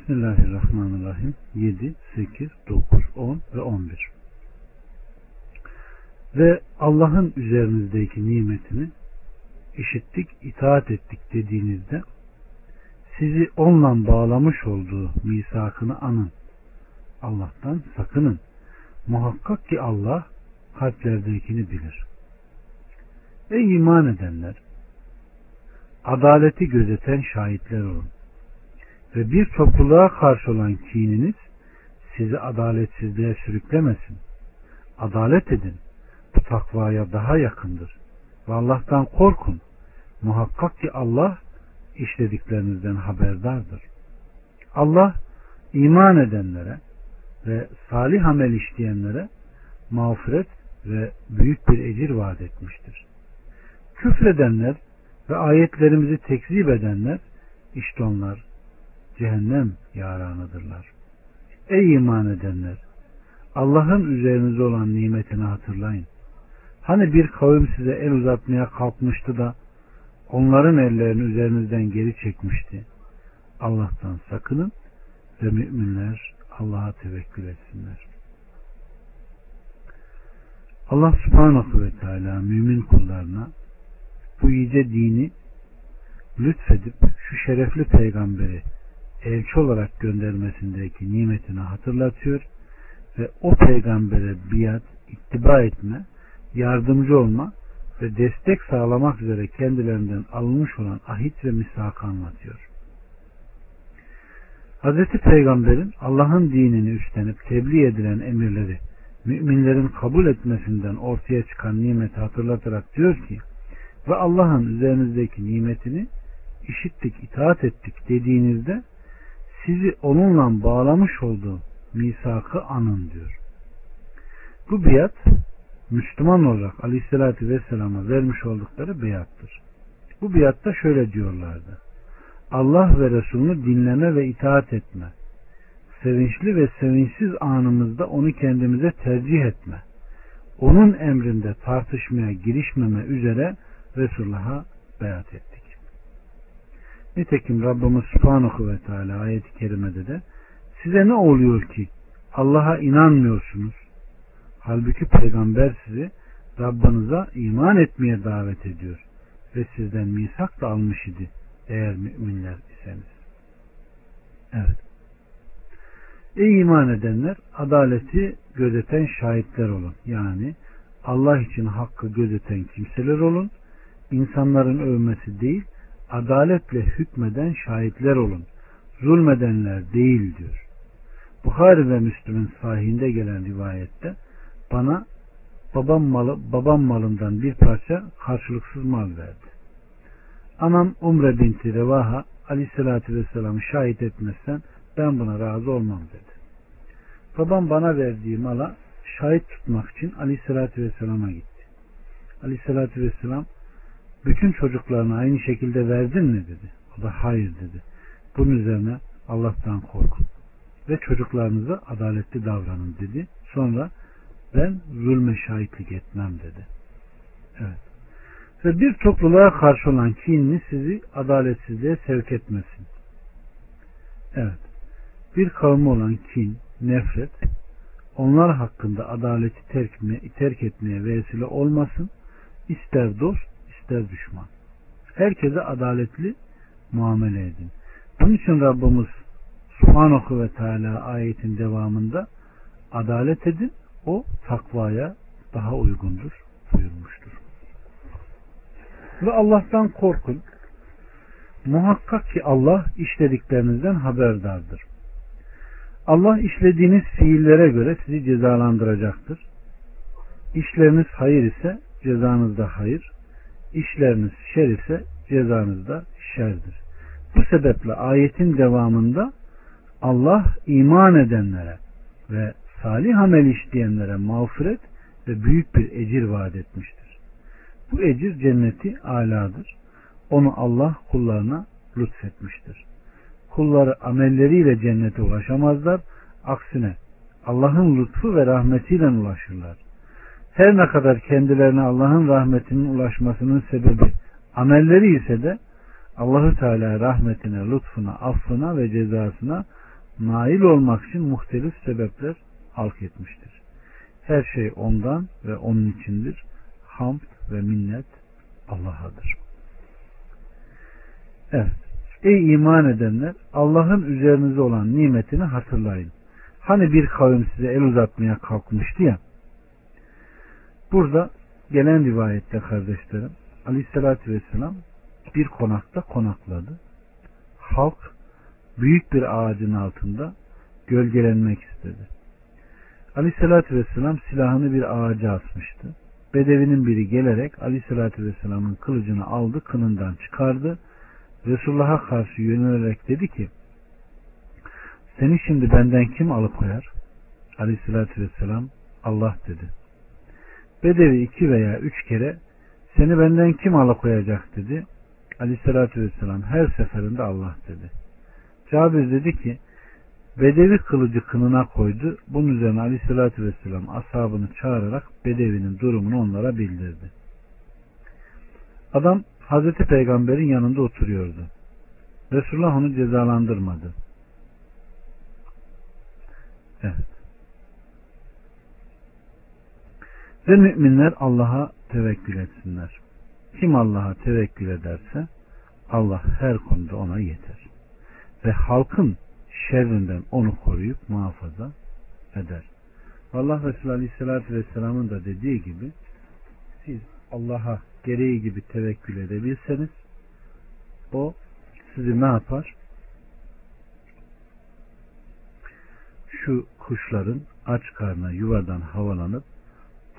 Bismillahirrahmanirrahim 7, 8, 9, 10 ve 11 Ve Allah'ın üzerinizdeki nimetini işittik, itaat ettik dediğinizde sizi onunla bağlamış olduğu misakını anın. Allah'tan sakının. Muhakkak ki Allah kalplerdekini bilir. Ey iman edenler! Adaleti gözeten şahitler olun. Ve bir topluluğa karşı olan kininiz sizi adaletsizliğe sürüklemesin. Adalet edin. Bu takvaya daha yakındır. Ve Allah'tan korkun. Muhakkak ki Allah işlediklerinizden haberdardır. Allah iman edenlere ve salih amel işleyenlere mağfiret ve büyük bir ecir vaat etmiştir. Küfredenler ve ayetlerimizi tekzip edenler işte onlar cehennem yaranıdırlar. Ey iman edenler! Allah'ın üzerinize olan nimetini hatırlayın. Hani bir kavim size el uzatmaya kalkmıştı da onların ellerini üzerinizden geri çekmişti. Allah'tan sakının ve müminler Allah'a tevekkül etsinler. Allah subhanahu ve teala mümin kullarına bu yüce dini lütfedip şu şerefli peygamberi elçi olarak göndermesindeki nimetini hatırlatıyor ve o peygambere biat, ittiba etme, yardımcı olma ve destek sağlamak üzere kendilerinden alınmış olan ahit ve misakı anlatıyor. Hz. Peygamber'in Allah'ın dinini üstlenip tebliğ edilen emirleri müminlerin kabul etmesinden ortaya çıkan nimeti hatırlatarak diyor ki ve Allah'ın üzerinizdeki nimetini işittik, itaat ettik dediğinizde sizi onunla bağlamış olduğu misakı anın diyor. Bu biat Müslüman olarak Aleyhisselatü Vesselam'a vermiş oldukları biattır. Bu biatta şöyle diyorlardı. Allah ve Resulünü dinleme ve itaat etme. Sevinçli ve sevinçsiz anımızda onu kendimize tercih etme. Onun emrinde tartışmaya girişmeme üzere Resulullah'a beyat ettik. Nitekim Rabbimiz Subhanahu ve Teala ayeti kerimede de size ne oluyor ki Allah'a inanmıyorsunuz? Halbuki peygamber sizi Rabbinize iman etmeye davet ediyor ve sizden misak da almış idi eğer müminler iseniz. Evet. Ey iman edenler adaleti gözeten şahitler olun. Yani Allah için hakkı gözeten kimseler olun. İnsanların övmesi değil, adaletle hükmeden şahitler olun. Zulmedenler değil diyor. Bukhari ve Müslüm'ün sahihinde gelen rivayette bana babam malı babam malından bir parça karşılıksız mal verdi. Anam Umre binti Revaha aleyhissalatü vesselam'ı şahit etmezsen ben buna razı olmam dedi. Babam bana verdiği mala şahit tutmak için aleyhissalatü vesselama gitti. Aleyhissalatü vesselam bütün çocuklarına aynı şekilde verdin mi dedi. O da hayır dedi. Bunun üzerine Allah'tan korkun ve çocuklarınıza adaletli davranın dedi. Sonra ben zulme şahitlik etmem dedi. Evet. Ve bir topluluğa karşı olan kinini sizi adaletsizliğe sevk etmesin. Evet. Bir kavmi olan kin, nefret, onlar hakkında adaleti terk, terk etmeye vesile olmasın. İster dost, ister düşman. Herkese adaletli muamele edin. Bunun için Rabbimiz Subhanahu ve Teala ayetin devamında adalet edin o takvaya daha uygundur buyurmuştur. Ve Allah'tan korkun. Muhakkak ki Allah işlediklerinizden haberdardır. Allah işlediğiniz fiillere göre sizi cezalandıracaktır. İşleriniz hayır ise cezanız da hayır, işleriniz şer ise cezanız da şerdir. Bu sebeple ayetin devamında Allah iman edenlere ve salih amel işleyenlere mağfiret ve büyük bir ecir vaat etmiştir. Bu ecir cenneti aladır. Onu Allah kullarına lütfetmiştir. Kulları amelleriyle cennete ulaşamazlar. Aksine Allah'ın lütfu ve rahmetiyle ulaşırlar. Her ne kadar kendilerine Allah'ın rahmetinin ulaşmasının sebebi amelleri ise de Allahü Teala rahmetine, lütfuna, affına ve cezasına nail olmak için muhtelif sebepler halk etmiştir. Her şey ondan ve onun içindir. Hamd ve minnet Allah'adır. Evet. Ey iman edenler Allah'ın üzerinize olan nimetini hatırlayın. Hani bir kavim size el uzatmaya kalkmıştı ya. Burada gelen rivayette kardeşlerim Aleyhisselatü Vesselam bir konakta konakladı. Halk büyük bir ağacın altında gölgelenmek istedi. Aleyhisselatü Vesselam silahını bir ağaca asmıştı. Bedevinin biri gelerek Aleyhisselatü Vesselam'ın kılıcını aldı, kınından çıkardı. Resulullah'a karşı yönelerek dedi ki seni şimdi benden kim alıkoyar? Aleyhisselatü Vesselam Allah dedi. Bedevi iki veya üç kere seni benden kim alıkoyacak dedi. Aleyhisselatü Vesselam her seferinde Allah dedi. Cabir dedi ki Bedevi kılıcı kınına koydu. Bunun üzerine Aleyhisselatü Vesselam ashabını çağırarak Bedevi'nin durumunu onlara bildirdi. Adam Hazreti Peygamber'in yanında oturuyordu. Resulullah onu cezalandırmadı. Evet. Ve müminler Allah'a tevekkül etsinler. Kim Allah'a tevekkül ederse Allah her konuda ona yeter. Ve halkın şerrinden onu koruyup muhafaza eder. Allah Resulü Aleyhisselatü Vesselam'ın da dediği gibi siz Allah'a gereği gibi tevekkül edebilseniz o sizi ne yapar? Şu kuşların aç karnına yuvadan havalanıp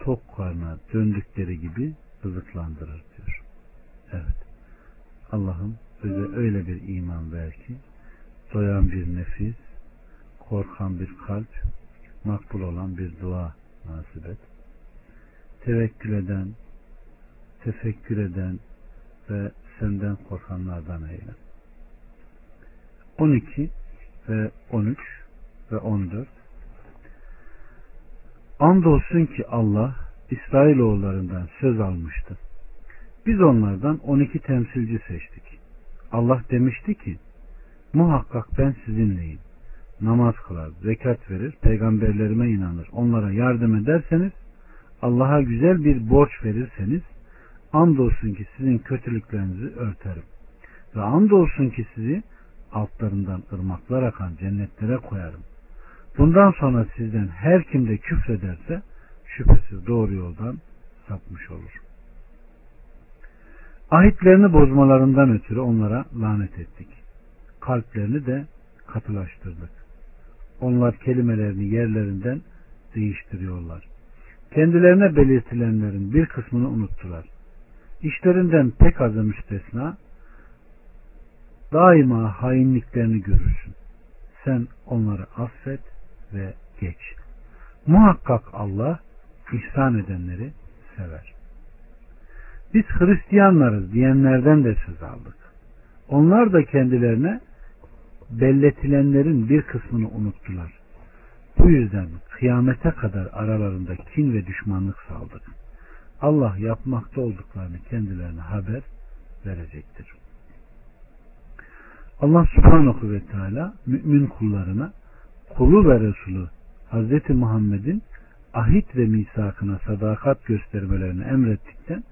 tok karnına döndükleri gibi rızıklandırır diyor. Evet. Allah'ım bize öyle bir iman ver ki doyan bir nefis, korkan bir kalp, makbul olan bir dua nasip et. Tevekkül eden, tefekkür eden ve senden korkanlardan eyle. 12 ve 13 ve 14 Andolsun ki Allah İsrailoğullarından söz almıştı. Biz onlardan 12 temsilci seçtik. Allah demişti ki muhakkak ben sizinleyim. Namaz kılar, zekat verir, peygamberlerime inanır, onlara yardım ederseniz, Allah'a güzel bir borç verirseniz, andolsun ki sizin kötülüklerinizi örterim. Ve andolsun ki sizi altlarından ırmaklar akan cennetlere koyarım. Bundan sonra sizden her kimde küfrederse şüphesiz doğru yoldan sapmış olur. Ahitlerini bozmalarından ötürü onlara lanet ettik. Kalplerini de katılaştırdık. Onlar kelimelerini yerlerinden değiştiriyorlar. Kendilerine belirtilenlerin bir kısmını unuttular. İşlerinden pek azı müstesna daima hainliklerini görürsün. Sen onları affet ve geç. Muhakkak Allah ihsan edenleri sever. Biz Hristiyanlarız diyenlerden de söz aldık. Onlar da kendilerine belletilenlerin bir kısmını unuttular. Bu yüzden kıyamete kadar aralarında kin ve düşmanlık saldık. Allah yapmakta olduklarını kendilerine haber verecektir. Allah subhanahu ve teala mümin kullarına kulu ve Resulü Hz. Muhammed'in ahit ve misakına sadakat göstermelerini emrettikten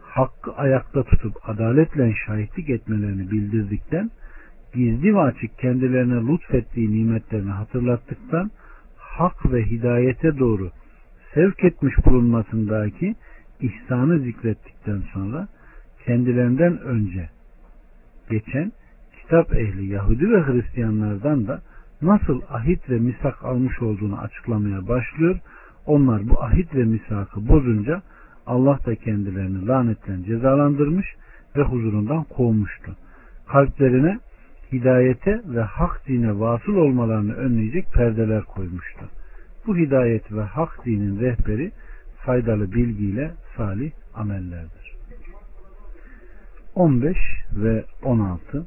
hakkı ayakta tutup adaletle şahitlik etmelerini bildirdikten gizli ve açık kendilerine lütfettiği nimetlerini hatırlattıktan hak ve hidayete doğru sevk etmiş bulunmasındaki ihsanı zikrettikten sonra kendilerinden önce geçen kitap ehli Yahudi ve Hristiyanlardan da nasıl ahit ve misak almış olduğunu açıklamaya başlıyor. Onlar bu ahit ve misakı bozunca Allah da kendilerini lanetten cezalandırmış ve huzurundan kovmuştu. Kalplerine hidayete ve hak dine vasıl olmalarını önleyecek perdeler koymuştu. Bu hidayet ve hak dinin rehberi faydalı bilgiyle salih amellerdir. 15 ve 16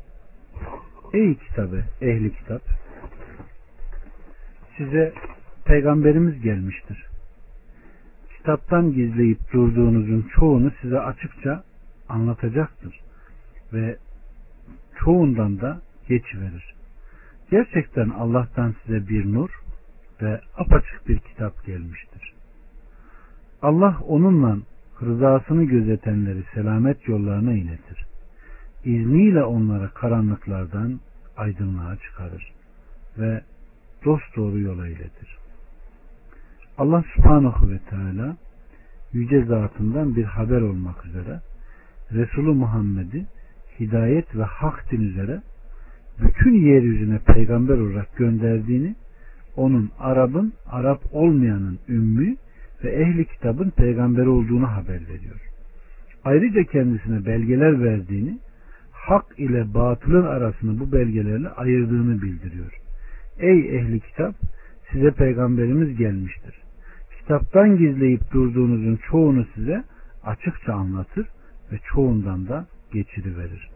Ey kitabı, ehli kitap size peygamberimiz gelmiştir. Kitaptan gizleyip durduğunuzun çoğunu size açıkça anlatacaktır. Ve çoğundan da geç verir. Gerçekten Allah'tan size bir nur ve apaçık bir kitap gelmiştir. Allah onunla rızasını gözetenleri selamet yollarına iletir. İzniyle onları karanlıklardan aydınlığa çıkarır ve dost doğru yola iletir. Allah subhanahu ve teala yüce zatından bir haber olmak üzere Resulü Muhammed'i hidayet ve hak din üzere bütün yeryüzüne peygamber olarak gönderdiğini onun Arap'ın Arap olmayanın ümmü ve ehli kitabın peygamberi olduğunu haber veriyor. Ayrıca kendisine belgeler verdiğini, hak ile batılın arasını bu belgelerle ayırdığını bildiriyor. Ey ehli kitap, size peygamberimiz gelmiştir. Kitaptan gizleyip durduğunuzun çoğunu size açıkça anlatır ve çoğundan da geçiriverir.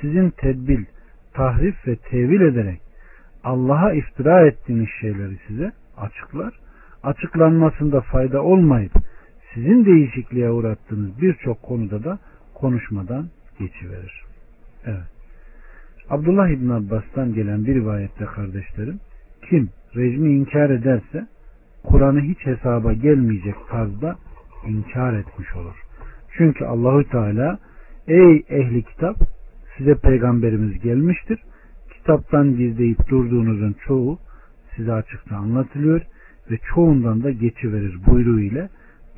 Sizin tedbil, tahrif ve tevil ederek Allah'a iftira ettiğiniz şeyleri size açıklar. Açıklanmasında fayda olmayıp sizin değişikliğe uğrattığınız birçok konuda da konuşmadan geçiverir. Evet. Abdullah İbn Abbas'tan gelen bir rivayette kardeşlerim kim rejimi inkar ederse Kur'an'ı hiç hesaba gelmeyecek tarzda inkar etmiş olur. Çünkü Allahü Teala ey ehli kitap size peygamberimiz gelmiştir. Kitaptan gizleyip durduğunuzun çoğu size açıkta anlatılıyor ve çoğundan da geçiverir buyruğu ile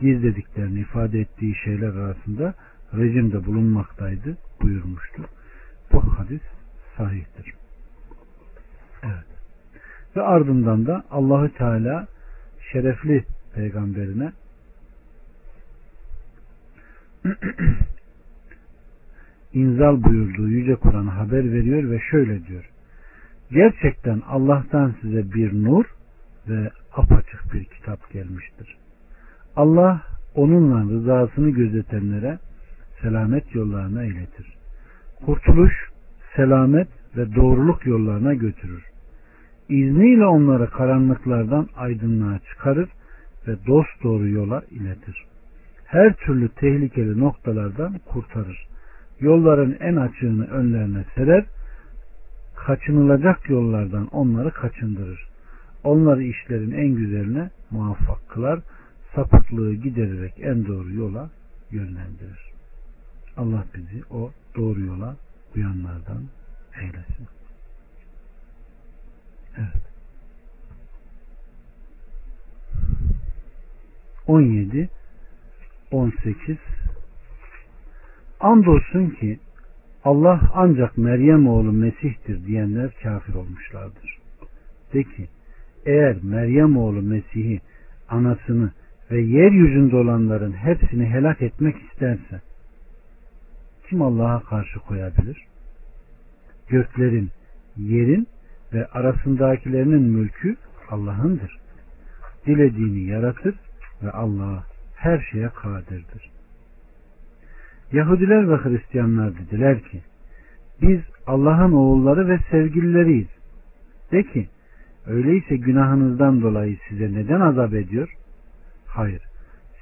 gizlediklerini ifade ettiği şeyler arasında rejimde bulunmaktaydı buyurmuştur. Bu hadis sahihtir. Evet. Ve ardından da Allahü Teala şerefli peygamberine inzal buyurduğu Yüce Kur'an'a haber veriyor ve şöyle diyor. Gerçekten Allah'tan size bir nur ve apaçık bir kitap gelmiştir. Allah onunla rızasını gözetenlere selamet yollarına iletir. Kurtuluş, selamet ve doğruluk yollarına götürür. İzniyle onları karanlıklardan aydınlığa çıkarır ve dost doğru yola iletir. Her türlü tehlikeli noktalardan kurtarır. Yolların en açığını önlerine serer, kaçınılacak yollardan onları kaçındırır. Onları işlerin en güzeline muvaffak kılar, sapıklığı gidererek en doğru yola yönlendirir. Allah bizi o doğru yola uyanlardan eylesin. Evet. 17 18 Andolsun ki Allah ancak Meryem oğlu Mesih'tir diyenler kafir olmuşlardır. De ki eğer Meryem oğlu Mesih'i anasını ve yeryüzünde olanların hepsini helak etmek isterse kim Allah'a karşı koyabilir? Göklerin, yerin ve arasındakilerinin mülkü Allah'ındır. Dilediğini yaratır ve Allah her şeye kadirdir. Yahudiler ve Hristiyanlar dediler ki biz Allah'ın oğulları ve sevgilileriyiz. De ki öyleyse günahınızdan dolayı size neden azap ediyor? Hayır.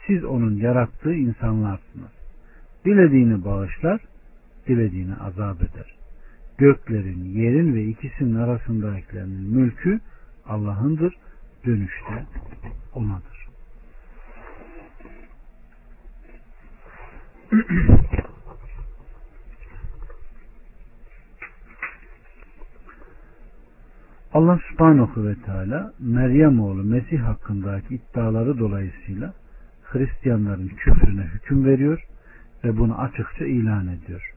Siz onun yarattığı insanlarsınız. Dilediğini bağışlar, dilediğini azap eder. Göklerin, yerin ve ikisinin arasındakilerinin mülkü Allah'ındır. Dönüşte onadır. Allah subhanahu ve teala Meryem oğlu Mesih hakkındaki iddiaları dolayısıyla Hristiyanların küfrüne hüküm veriyor ve bunu açıkça ilan ediyor.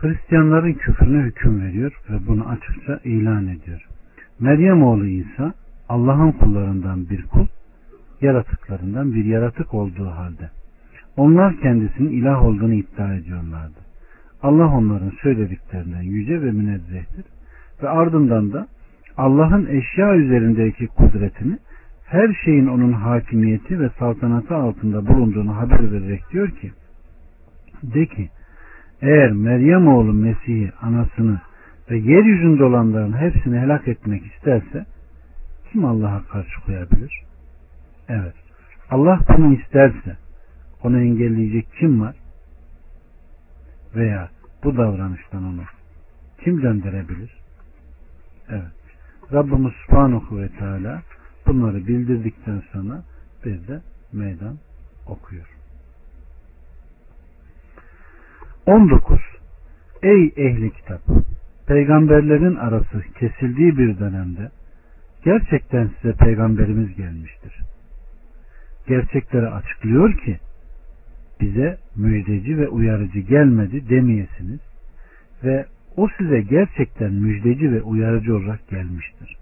Hristiyanların küfrüne hüküm veriyor ve bunu açıkça ilan ediyor. Meryem oğlu İsa Allah'ın kullarından bir kul, yaratıklarından bir yaratık olduğu halde. Onlar kendisinin ilah olduğunu iddia ediyorlardı. Allah onların söylediklerinden yüce ve münezzehtir ve ardından da Allah'ın eşya üzerindeki kudretini her şeyin onun hakimiyeti ve saltanatı altında bulunduğunu haber vererek diyor ki de ki eğer Meryem oğlu Mesih'i anasını ve yeryüzünde olanların hepsini helak etmek isterse kim Allah'a karşı koyabilir? Evet. Allah bunu isterse onu engelleyecek kim var? Veya bu davranıştan onu kim döndürebilir? Evet. Rabbimiz Subhanahu ve Teala bunları bildirdikten sonra bir de meydan okuyor. 19. Ey ehli kitap! Peygamberlerin arası kesildiği bir dönemde gerçekten size peygamberimiz gelmiştir. Gerçekleri açıklıyor ki bize müjdeci ve uyarıcı gelmedi demeyesiniz ve o size gerçekten müjdeci ve uyarıcı olarak gelmiştir.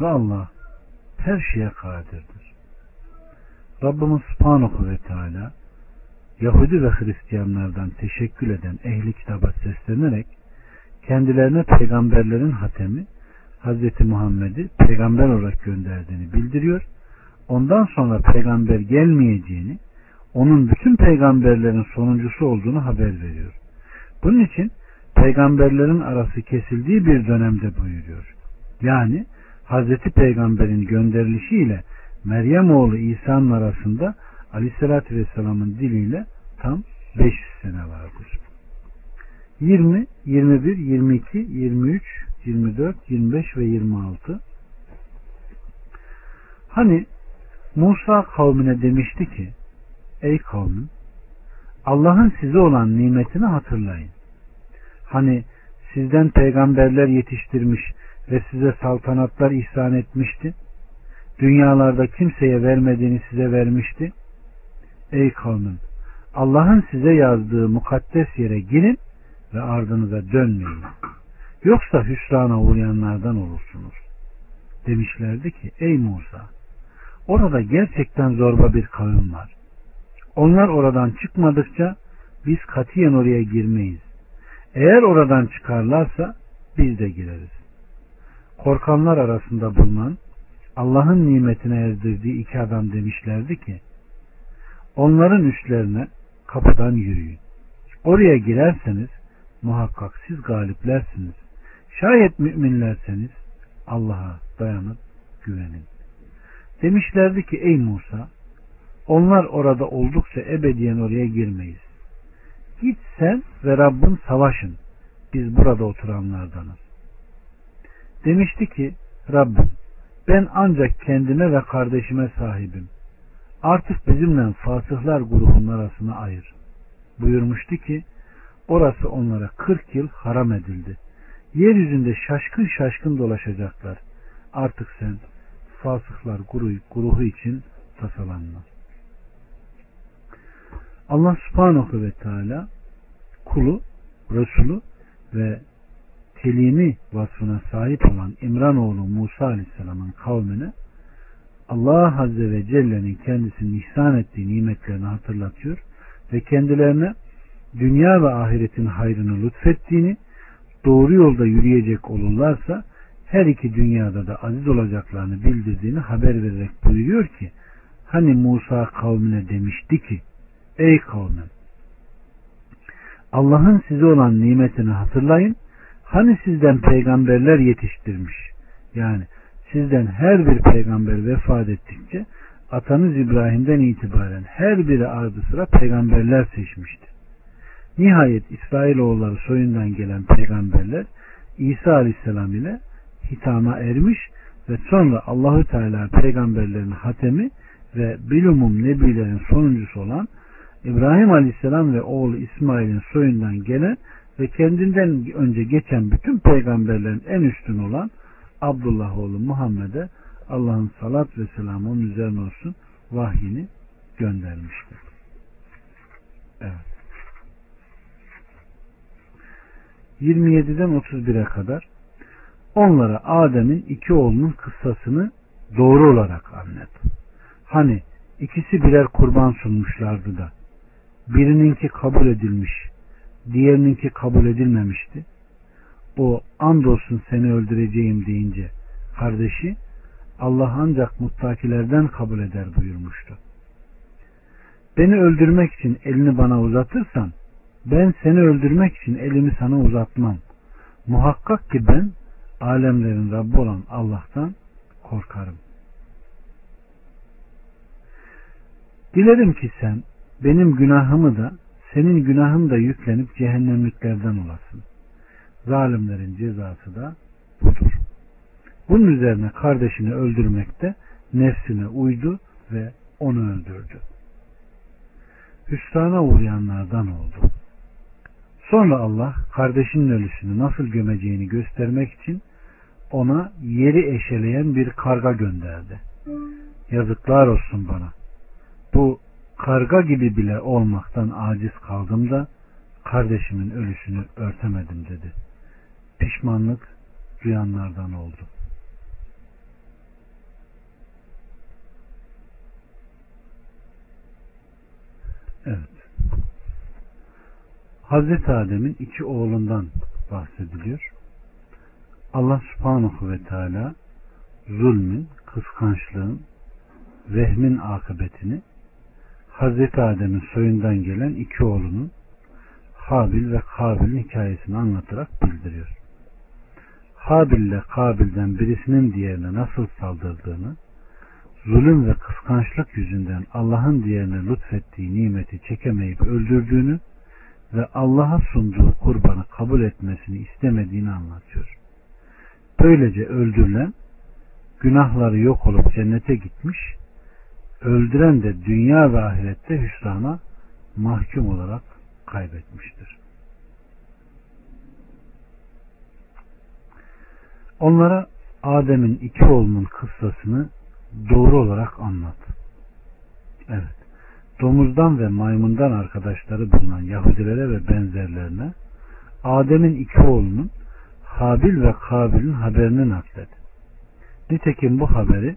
Ve Allah her şeye kadirdir. Rabbimiz Subhanahu ve Teala Yahudi ve Hristiyanlardan teşekkül eden ehli kitaba seslenerek kendilerine peygamberlerin hatemi Hz. Muhammed'i peygamber olarak gönderdiğini bildiriyor. Ondan sonra peygamber gelmeyeceğini, onun bütün peygamberlerin sonuncusu olduğunu haber veriyor. Bunun için peygamberlerin arası kesildiği bir dönemde buyuruyor. Yani Hazreti Peygamber'in gönderilişiyle Meryem oğlu İsa'nın arasında Aleyhisselatü Vesselam'ın diliyle tam 500 sene vardır. 20, 21, 22, 23, 24, 25 ve 26 Hani Musa kavmine demişti ki Ey kavmim Allah'ın size olan nimetini hatırlayın. Hani sizden peygamberler yetiştirmiş ve size saltanatlar ihsan etmişti. Dünyalarda kimseye vermediğini size vermişti. Ey kavmim Allah'ın size yazdığı mukaddes yere girin ve ardınıza dönmeyin. Yoksa hüsrana uğrayanlardan olursunuz. Demişlerdi ki ey Musa orada gerçekten zorba bir kavim var. Onlar oradan çıkmadıkça biz katiyen oraya girmeyiz. Eğer oradan çıkarlarsa biz de gireriz. Korkanlar arasında bulunan Allah'ın nimetine erdirdiği iki adam demişlerdi ki onların üstlerine kapıdan yürüyün. Oraya girerseniz muhakkak siz galiplersiniz. Şayet müminlerseniz Allah'a dayanıp güvenin. Demişlerdi ki ey Musa onlar orada oldukça ebediyen oraya girmeyiz. Git sen ve Rabbin savaşın. Biz burada oturanlardanız. Demişti ki Rabbim ben ancak kendime ve kardeşime sahibim. Artık bizimle fasıhlar grubunun arasına ayır. Buyurmuştu ki orası onlara 40 yıl haram edildi. Yeryüzünde şaşkın şaşkın dolaşacaklar. Artık sen fasıklar grubu, grubu için tasalanma. Allah subhanahu ve teala kulu, Resulü ve telimi vasfına sahip olan İmranoğlu Musa Aleyhisselam'ın kavmine Allah Azze ve Celle'nin kendisinin ihsan ettiği nimetlerini hatırlatıyor ve kendilerine dünya ve ahiretin hayrını lütfettiğini doğru yolda yürüyecek olurlarsa her iki dünyada da aziz olacaklarını bildirdiğini haber vererek buyuruyor ki hani Musa kavmine demişti ki ey kavmim Allah'ın size olan nimetini hatırlayın hani sizden peygamberler yetiştirmiş yani sizden her bir peygamber vefat ettikçe atanız İbrahim'den itibaren her biri ardı sıra peygamberler seçmişti. Nihayet İsrailoğulları soyundan gelen peygamberler İsa Aleyhisselam ile hitama ermiş ve sonra Allahü Teala peygamberlerin hatemi ve bilumum nebilerin sonuncusu olan İbrahim Aleyhisselam ve oğlu İsmail'in soyundan gelen ve kendinden önce geçen bütün peygamberlerin en üstün olan Abdullah oğlu Muhammed'e Allah'ın salat ve selamı onun üzerine olsun vahyini göndermiştir. Evet. 27'den 31'e kadar onlara Adem'in iki oğlunun kıssasını doğru olarak anlat. Hani ikisi birer kurban sunmuşlardı da birininki kabul edilmiş, diğerininki kabul edilmemişti. O andolsun seni öldüreceğim deyince kardeşi Allah ancak muttakilerden kabul eder buyurmuştu. Beni öldürmek için elini bana uzatırsan ben seni öldürmek için elimi sana uzatmam. Muhakkak ki ben alemlerin Rabbi olan Allah'tan korkarım. Dilerim ki sen benim günahımı da senin günahın da yüklenip cehennemliklerden olasın. Zalimlerin cezası da budur. Bunun üzerine kardeşini öldürmekte nefsine uydu ve onu öldürdü. Hüsrana uğrayanlardan oldu. Sonra Allah kardeşinin ölüsünü nasıl gömeceğini göstermek için ona yeri eşeleyen bir karga gönderdi. Yazıklar olsun bana. Bu karga gibi bile olmaktan aciz kaldım da kardeşimin ölüsünü örtemedim dedi. Pişmanlık duyanlardan oldu. Evet. Hazreti Adem'in iki oğlundan bahsediliyor. Allah subhanahu ve teala zulmün, kıskançlığın, vehmin akıbetini Hazreti Adem'in soyundan gelen iki oğlunun Habil ve Kabil'in hikayesini anlatarak bildiriyor. Habil ile Kabil'den birisinin diğerine nasıl saldırdığını, zulüm ve kıskançlık yüzünden Allah'ın diğerine lütfettiği nimeti çekemeyip öldürdüğünü ve Allah'a sunduğu kurbanı kabul etmesini istemediğini anlatıyor. Böylece öldürülen günahları yok olup cennete gitmiş, öldüren de dünya ve ahirette hüsrana mahkum olarak kaybetmiştir. Onlara Adem'in iki oğlunun kıssasını doğru olarak anlat. Evet. Domuzdan ve maymundan arkadaşları bulunan Yahudilere ve benzerlerine Adem'in iki oğlunun Habil ve Kabil'in haberini naklet. Nitekim bu haberi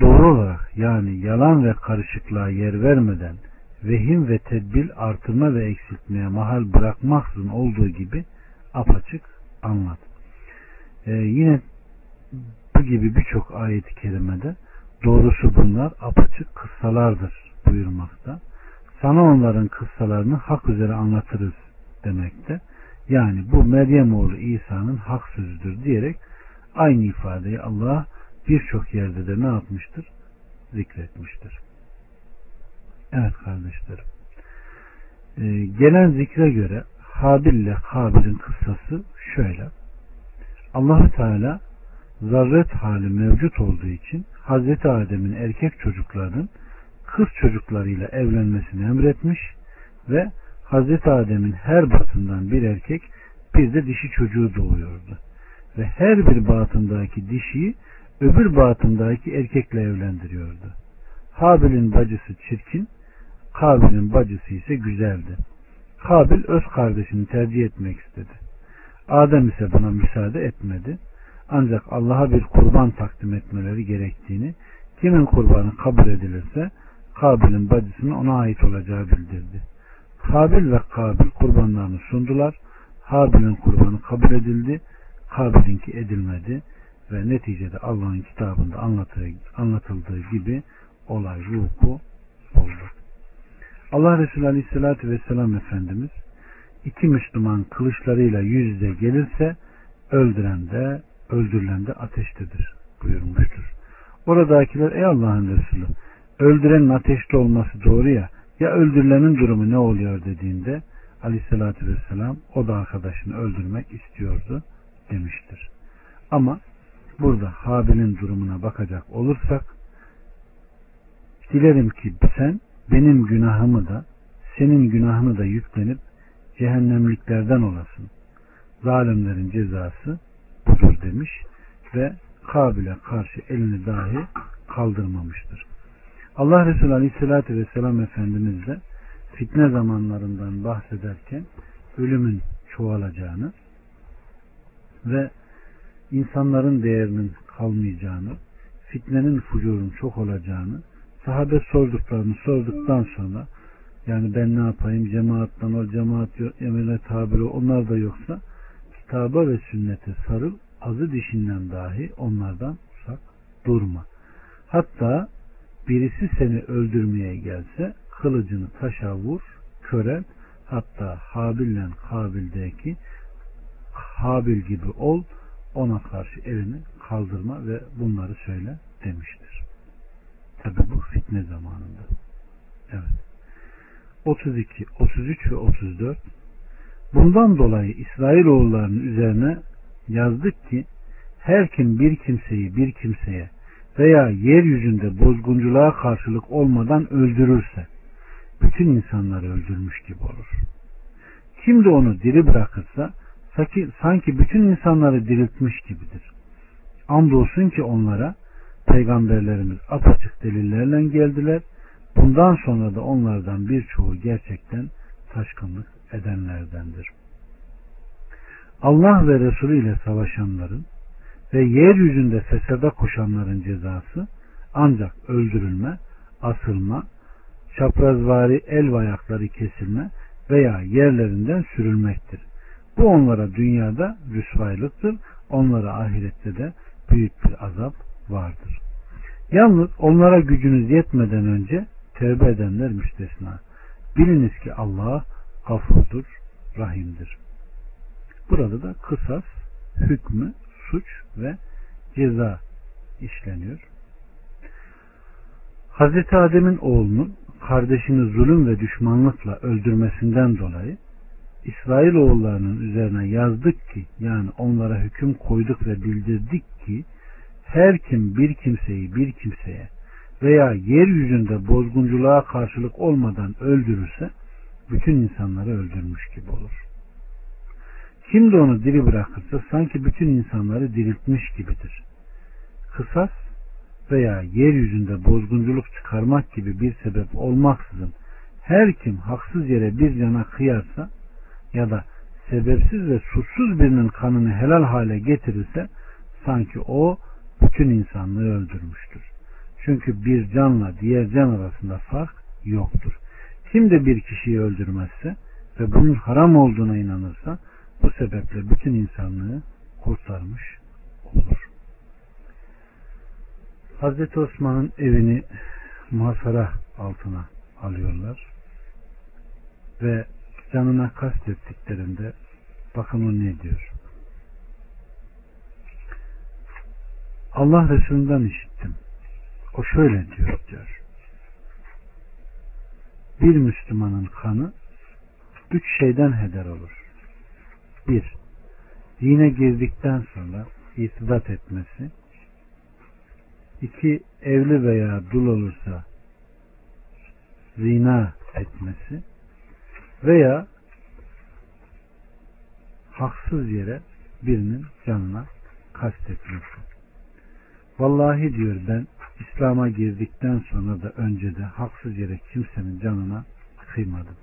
doğru olarak yani yalan ve karışıklığa yer vermeden vehim ve tedbil artırma ve eksiltmeye mahal bırakmaksızın olduğu gibi apaçık anlat. Ee, yine bu gibi birçok ayet-i kerimede doğrusu bunlar apaçık kıssalardır buyurmakta. Sana onların kıssalarını hak üzere anlatırız demekte. Yani bu Meryem oğlu İsa'nın hak sözüdür diyerek aynı ifadeyi Allah birçok yerde de ne yapmıştır? Zikretmiştir. Evet kardeşlerim. Ee, gelen zikre göre Habil ile Kabil'in kıssası şöyle. Allahü Teala zarret hali mevcut olduğu için Hazreti Adem'in erkek çocuklarının kız çocuklarıyla evlenmesini emretmiş ve Hazreti Adem'in her batından bir erkek bir de dişi çocuğu doğuyordu. Ve her bir batındaki dişiyi öbür batındaki erkekle evlendiriyordu. Habil'in bacısı çirkin, Kabil'in bacısı ise güzeldi. Kabil öz kardeşini tercih etmek istedi. Adem ise buna müsaade etmedi. Ancak Allah'a bir kurban takdim etmeleri gerektiğini, kimin kurbanı kabul edilirse Kabil'in bacısının ona ait olacağı bildirdi. Kabil ve Kabil kurbanlarını sundular. Habil'in kurbanı kabul edildi. Kabil'inki edilmedi ve neticede Allah'ın kitabında anlatıldığı gibi olay vuku oldu. Allah Resulü Aleyhisselatü Vesselam Efendimiz iki Müslüman kılıçlarıyla yüz yüze gelirse öldüren de öldürülen de ateştedir buyurmuştur. Oradakiler ey Allah'ın Resulü öldürenin ateşte olması doğru ya ya öldürülenin durumu ne oluyor dediğinde aleyhissalatü vesselam o da arkadaşını öldürmek istiyordu demiştir. Ama burada Habil'in durumuna bakacak olursak dilerim ki sen benim günahımı da senin günahını da yüklenip cehennemliklerden olasın. Zalimlerin cezası budur demiş ve Kabil'e karşı elini dahi kaldırmamıştır. Allah Resulü Aleyhisselatü Vesselam Efendimiz de fitne zamanlarından bahsederken ölümün çoğalacağını ve insanların değerinin kalmayacağını, fitnenin fucurun çok olacağını, sahabe sorduklarını sorduktan sonra yani ben ne yapayım cemaattan o cemaat emrine tabiri onlar da yoksa kitaba ve sünnete sarıl azı dişinden dahi onlardan uzak durma. Hatta birisi seni öldürmeye gelse kılıcını taşa vur, körel, hatta Habil'le Kabil'deki Habil gibi ol, ona karşı elini kaldırma ve bunları söyle demiştir. Tabi bu fitne zamanında. Evet. 32, 33 ve 34 Bundan dolayı İsrailoğullarının üzerine yazdık ki her kim bir kimseyi bir kimseye veya yeryüzünde bozgunculuğa karşılık olmadan öldürürse bütün insanları öldürmüş gibi olur. Kim de onu diri bırakırsa sanki, bütün insanları diriltmiş gibidir. Andolsun ki onlara peygamberlerimiz apaçık delillerle geldiler. Bundan sonra da onlardan birçoğu gerçekten taşkınlık edenlerdendir. Allah ve Resulü ile savaşanların ve yeryüzünde fesada koşanların cezası ancak öldürülme, asılma, çaprazvari el ve ayakları kesilme veya yerlerinden sürülmektir. Bu onlara dünyada rüsvaylıktır, onlara ahirette de büyük bir azap vardır. Yalnız onlara gücünüz yetmeden önce tevbe edenler müstesna. Biliniz ki Allah gafurdur, rahimdir. Burada da kısas, hükmü, suç ve ceza işleniyor. Hazreti Adem'in oğlunun kardeşini zulüm ve düşmanlıkla öldürmesinden dolayı İsrail oğullarının üzerine yazdık ki yani onlara hüküm koyduk ve bildirdik ki her kim bir kimseyi bir kimseye veya yeryüzünde bozgunculuğa karşılık olmadan öldürürse bütün insanları öldürmüş gibi olur. Kim de onu diri bırakırsa sanki bütün insanları diriltmiş gibidir. Kısas veya yeryüzünde bozgunculuk çıkarmak gibi bir sebep olmaksızın her kim haksız yere bir cana kıyarsa ya da sebepsiz ve suçsuz birinin kanını helal hale getirirse sanki o bütün insanlığı öldürmüştür. Çünkü bir canla diğer can arasında fark yoktur. Kim de bir kişiyi öldürmezse ve bunun haram olduğuna inanırsa bu sebeple bütün insanlığı kurtarmış olur. Hazreti Osman'ın evini muhasara altına alıyorlar ve canına kastettiklerinde bakın o ne diyor. Allah Resulü'nden işittim. O şöyle diyor diyor. Bir Müslümanın kanı üç şeyden heder olur. Bir, dine girdikten sonra itidat etmesi. İki, evli veya dul olursa zina etmesi veya haksız yere birinin canına kastetmesi. Vallahi diyor ben İslam'a girdikten sonra da önce de haksız yere kimsenin canına kıymadım.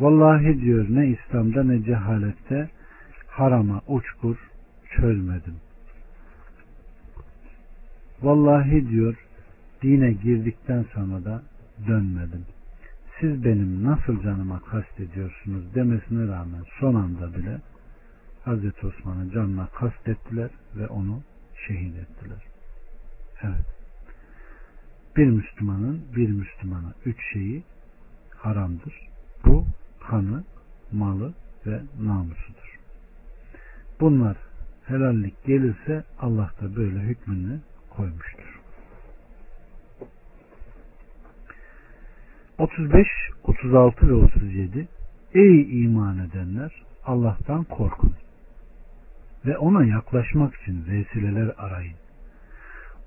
Vallahi diyor ne İslam'da ne cehalette harama uçkur çözmedim. Vallahi diyor dine girdikten sonra da dönmedim. Siz benim nasıl canıma kastediyorsunuz demesine rağmen son anda bile Hazreti Osman'ın canına kastettiler ve onu şehit ettiler. Evet. Bir Müslümanın bir Müslümana üç şeyi haramdır. Bu kanı, malı ve namusudur. Bunlar helallik gelirse Allah da böyle hükmünü koymuştur. 35, 36 ve 37 Ey iman edenler Allah'tan korkun ve ona yaklaşmak için vesileler arayın.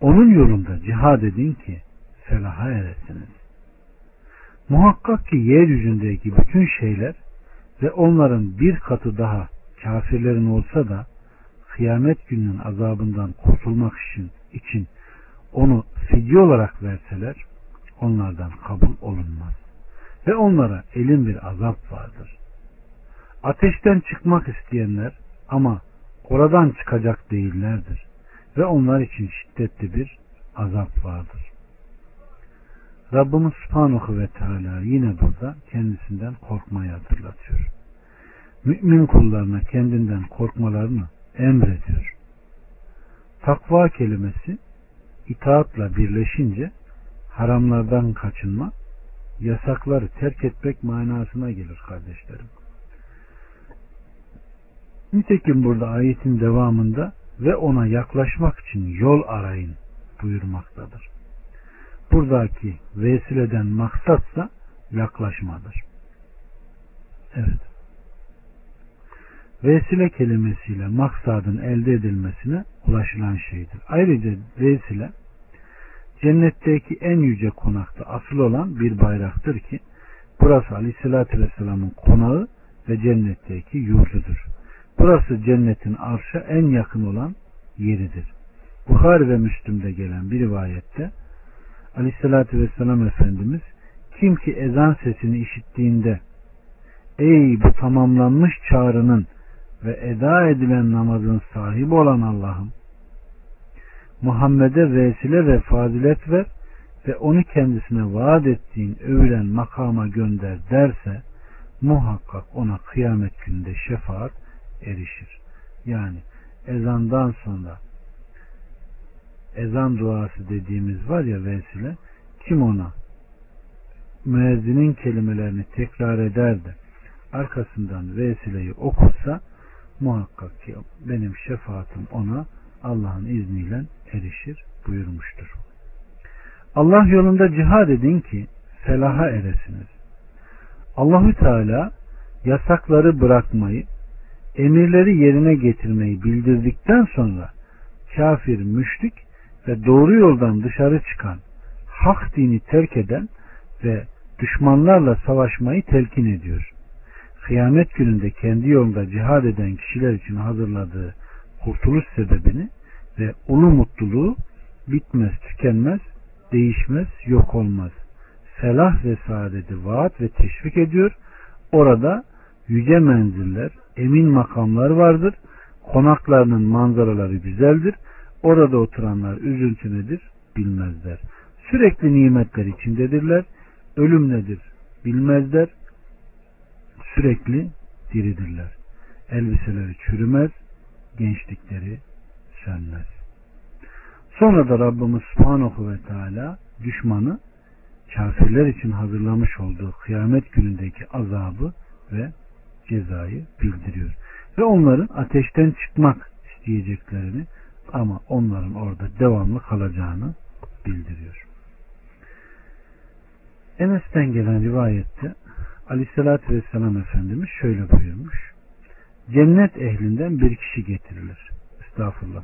Onun yolunda cihad edin ki felaha eresiniz. Muhakkak ki yeryüzündeki bütün şeyler ve onların bir katı daha kafirlerin olsa da kıyamet gününün azabından kurtulmak için, için onu fidye olarak verseler onlardan kabul olunmaz. Ve onlara elin bir azap vardır. Ateşten çıkmak isteyenler ama oradan çıkacak değillerdir. Ve onlar için şiddetli bir azap vardır. Rabbimiz Subhanahu ve Teala yine burada kendisinden korkmayı hatırlatıyor. Mümin kullarına kendinden korkmalarını emrediyor. Takva kelimesi itaatla birleşince haramlardan kaçınma, yasakları terk etmek manasına gelir kardeşlerim. Nitekim burada ayetin devamında ve ona yaklaşmak için yol arayın buyurmaktadır. buradaki vesileden maksatsa yaklaşmadır. Evet. Vesile kelimesiyle maksadın elde edilmesine ulaşılan şeydir. Ayrıca vesile cennetteki en yüce konakta asıl olan bir bayraktır ki burası aleyhissalatü vesselamın konağı ve cennetteki yurdudur. Burası cennetin arşa en yakın olan yeridir. Bukhari ve Müslüm'de gelen bir rivayette aleyhissalatü vesselam Efendimiz kim ki ezan sesini işittiğinde ey bu tamamlanmış çağrının ve eda edilen namazın sahibi olan Allah'ım Muhammed'e vesile ve fazilet ver ve onu kendisine vaat ettiğin övülen makama gönder derse muhakkak ona kıyamet gününde şefaat erişir. Yani ezandan sonra ezan duası dediğimiz var ya vesile kim ona müezzinin kelimelerini tekrar eder de arkasından vesileyi okursa muhakkak ki benim şefaatim ona Allah'ın izniyle erişir buyurmuştur. Allah yolunda cihad edin ki felaha eresiniz. Allahü Teala yasakları bırakmayı, emirleri yerine getirmeyi bildirdikten sonra kafir, müşrik ve doğru yoldan dışarı çıkan, hak dini terk eden ve düşmanlarla savaşmayı telkin ediyor. Kıyamet gününde kendi yolunda cihad eden kişiler için hazırladığı kurtuluş sebebini ve ulu mutluluğu bitmez, tükenmez, değişmez, yok olmaz. Felah ve saadeti vaat ve teşvik ediyor. Orada yüce menziller, emin makamlar vardır. Konaklarının manzaraları güzeldir. Orada oturanlar üzüntü nedir bilmezler. Sürekli nimetler içindedirler. Ölüm nedir bilmezler. Sürekli diridirler. Elbiseleri çürümez, gençlikleri sönmez. Sonra da Rabbimiz Subhanahu ve Teala düşmanı kafirler için hazırlamış olduğu kıyamet günündeki azabı ve cezayı bildiriyor. Ve onların ateşten çıkmak isteyeceklerini ama onların orada devamlı kalacağını bildiriyor. Enes'ten gelen rivayette Aleyhisselatü Vesselam Efendimiz şöyle buyurmuş. Cennet ehlinden bir kişi getirilir. Estağfurullah.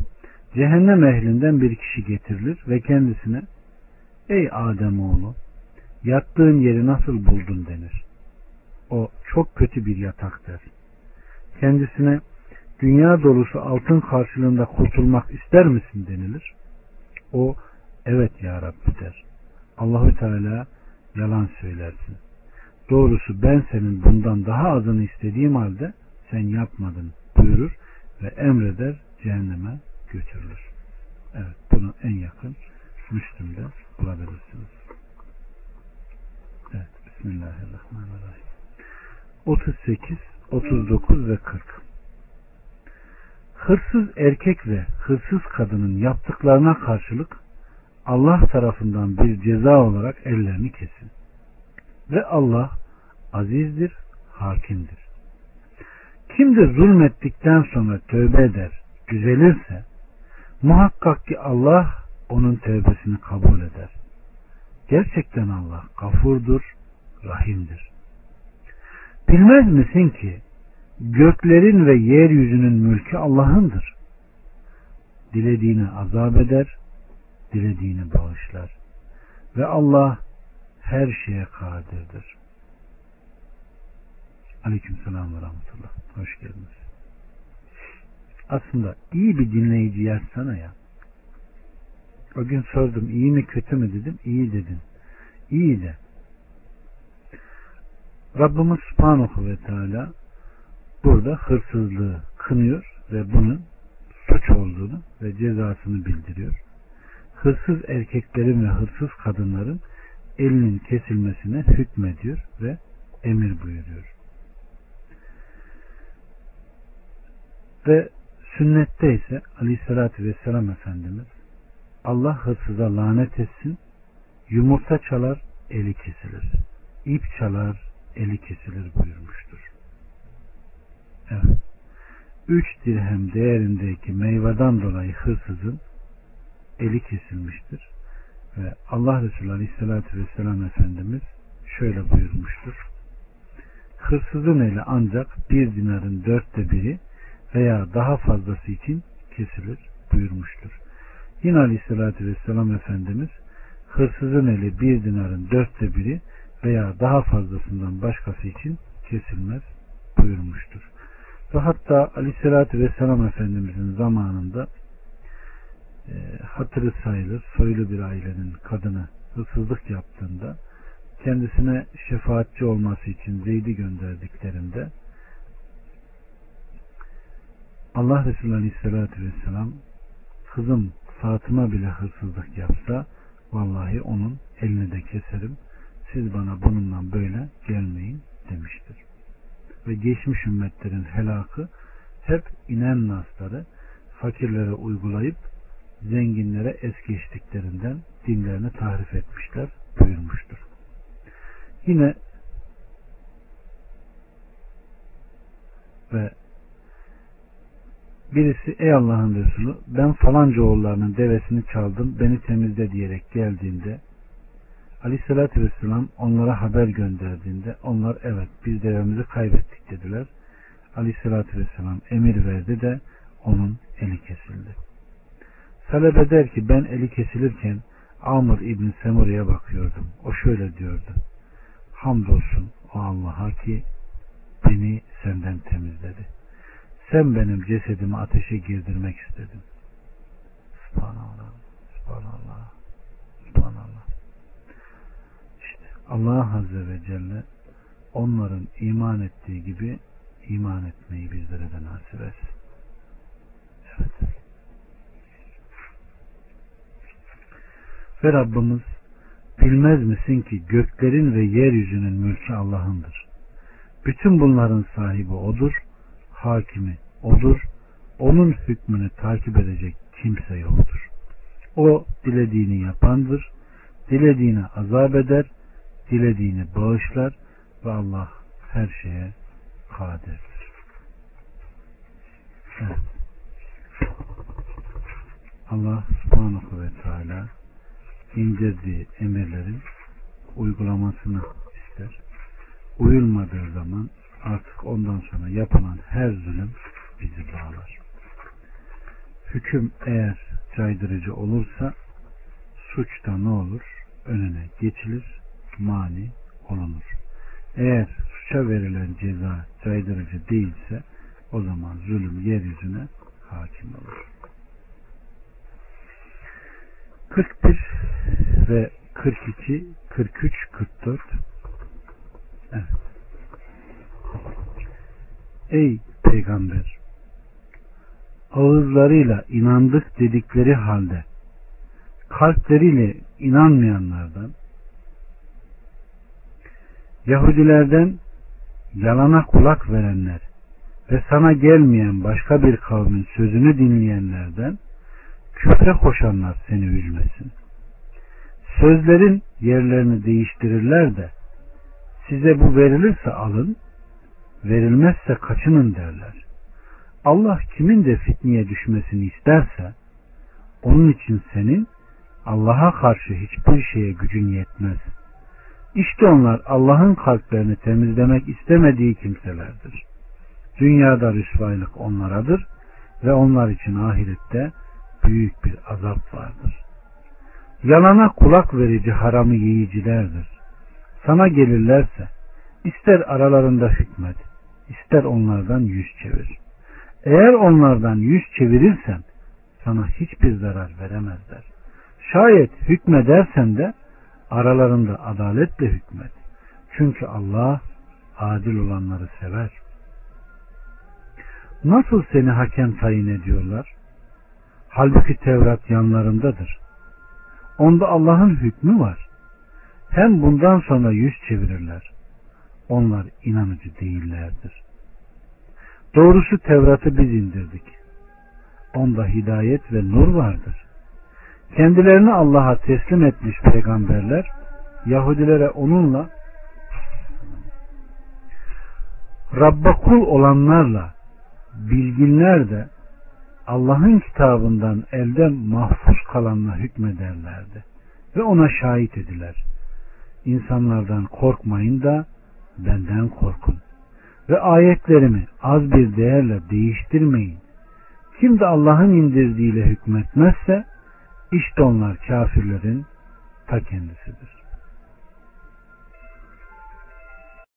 Cehennem ehlinden bir kişi getirilir ve kendisine Ey Adem oğlu yattığın yeri nasıl buldun denir. O çok kötü bir yatak der. Kendisine dünya dolusu altın karşılığında kurtulmak ister misin denilir. O evet ya Rabbi der. Allahü Teala yalan söylersin. Doğrusu ben senin bundan daha azını istediğim halde sen yapmadın buyurur ve emreder cehenneme götürülür. Evet bunu en yakın Müslüm'de bulabilirsiniz. Evet Bismillahirrahmanirrahim. 38, 39 ve 40 Hırsız erkek ve hırsız kadının yaptıklarına karşılık Allah tarafından bir ceza olarak ellerini kesin. Ve Allah azizdir, hakimdir. Kim de zulmettikten sonra tövbe eder, düzelirse muhakkak ki Allah onun tövbesini kabul eder. Gerçekten Allah gafurdur, rahimdir. Bilmez misin ki göklerin ve yeryüzünün mülkü Allah'ındır. Dilediğini azap eder, dilediğini bağışlar. Ve Allah her şeye kadirdir. Aleyküm selam ve rahmetullah. Hoş geldiniz. Aslında iyi bir dinleyici yazsana ya. O gün sordum iyi mi kötü mü dedim. İyi dedin. İyi de. Rabbimiz Subhanahu ve Teala burada hırsızlığı kınıyor ve bunun suç olduğunu ve cezasını bildiriyor. Hırsız erkeklerin ve hırsız kadınların elinin kesilmesine hükmediyor ve emir buyuruyor. Ve sünnette ise aleyhissalatü vesselam Efendimiz Allah hırsıza lanet etsin yumurta çalar eli kesilir. ip çalar eli kesilir buyurmuştur. Evet. Üç dirhem değerindeki meyveden dolayı hırsızın eli kesilmiştir Ve Allah Resulü Aleyhisselatü Vesselam Efendimiz şöyle buyurmuştur. Hırsızın eli ancak bir dinarın dörtte biri veya daha fazlası için kesilir buyurmuştur. Yine Aleyhisselatü Vesselam Efendimiz hırsızın eli bir dinarın dörtte biri veya daha fazlasından başkası için kesilmez buyurmuştur. Ve hatta Aleyhisselatü Vesselam Efendimizin zamanında e, hatırı sayılır soylu bir ailenin kadını hırsızlık yaptığında kendisine şefaatçi olması için Zeyd'i gönderdiklerinde Allah Resulü Aleyhisselatü Vesselam kızım Fatıma bile hırsızlık yapsa vallahi onun elini de keserim siz bana bununla böyle gelmeyin demiştir. Ve geçmiş ümmetlerin helakı hep inen nasları fakirlere uygulayıp zenginlere es geçtiklerinden dinlerini tahrif etmişler buyurmuştur. Yine ve birisi ey Allah'ın Resulü ben falanca oğullarının devesini çaldım beni temizle diyerek geldiğinde Aleyhissalatü Vesselam onlara haber gönderdiğinde onlar evet biz devemizi kaybettik dediler. Aleyhissalatü Vesselam emir verdi de onun eli kesildi. Talebe der ki ben eli kesilirken Amr İbni Semur'ya bakıyordum. O şöyle diyordu. Hamdolsun o Allah'a ki beni senden temizledi. Sen benim cesedimi ateşe girdirmek istedin. Subhanallah. Subhanallah. Subhanallah. İşte Allah Azze ve Celle onların iman ettiği gibi iman etmeyi bizlere de nasip etsin. Evet. Ve Rabbimiz bilmez misin ki göklerin ve yeryüzünün mülkü Allah'ındır. Bütün bunların sahibi O'dur, hakimi O'dur, O'nun hükmünü takip edecek kimse yoktur. O dilediğini yapandır, dilediğini azap eder, dilediğini bağışlar ve Allah her şeye kadirdir. Evet. Allah subhanahu ve teala indirdiği emirlerin uygulamasını ister. Uyulmadığı zaman artık ondan sonra yapılan her zulüm bizi bağlar. Hüküm eğer caydırıcı olursa suçta ne olur? Önüne geçilir, mani olunur. Eğer suça verilen ceza caydırıcı değilse o zaman zulüm yeryüzüne hakim olur. 41 ve 42, 43, 44 Evet. Ey peygamber ağızlarıyla inandık dedikleri halde kalpleriyle inanmayanlardan Yahudilerden yalana kulak verenler ve sana gelmeyen başka bir kavmin sözünü dinleyenlerden küfre koşanlar seni üzmesin. Sözlerin yerlerini değiştirirler de size bu verilirse alın, verilmezse kaçının derler. Allah kimin de fitneye düşmesini isterse onun için senin Allah'a karşı hiçbir şeye gücün yetmez. İşte onlar Allah'ın kalplerini temizlemek istemediği kimselerdir. Dünyada rüsvaylık onlaradır ve onlar için ahirette büyük bir azap vardır. Yalana kulak verici haramı yiyicilerdir. Sana gelirlerse ister aralarında hükmet, ister onlardan yüz çevir. Eğer onlardan yüz çevirirsen sana hiçbir zarar veremezler. Şayet hükmedersen de aralarında adaletle hükmet. Çünkü Allah adil olanları sever. Nasıl seni hakem tayin ediyorlar? Halbuki Tevrat yanlarındadır. Onda Allah'ın hükmü var. Hem bundan sonra yüz çevirirler. Onlar inanıcı değillerdir. Doğrusu Tevrat'ı biz indirdik. Onda hidayet ve nur vardır. Kendilerini Allah'a teslim etmiş peygamberler Yahudilere onunla Rabba kul olanlarla bilginler de Allah'ın kitabından elde mahfuz kalanla hükmederlerdi. ve ona şahit ediler. İnsanlardan korkmayın da benden korkun. Ve ayetlerimi az bir değerle değiştirmeyin. Kim de Allah'ın indirdiğiyle hükmetmezse işte onlar kafirlerin ta kendisidir.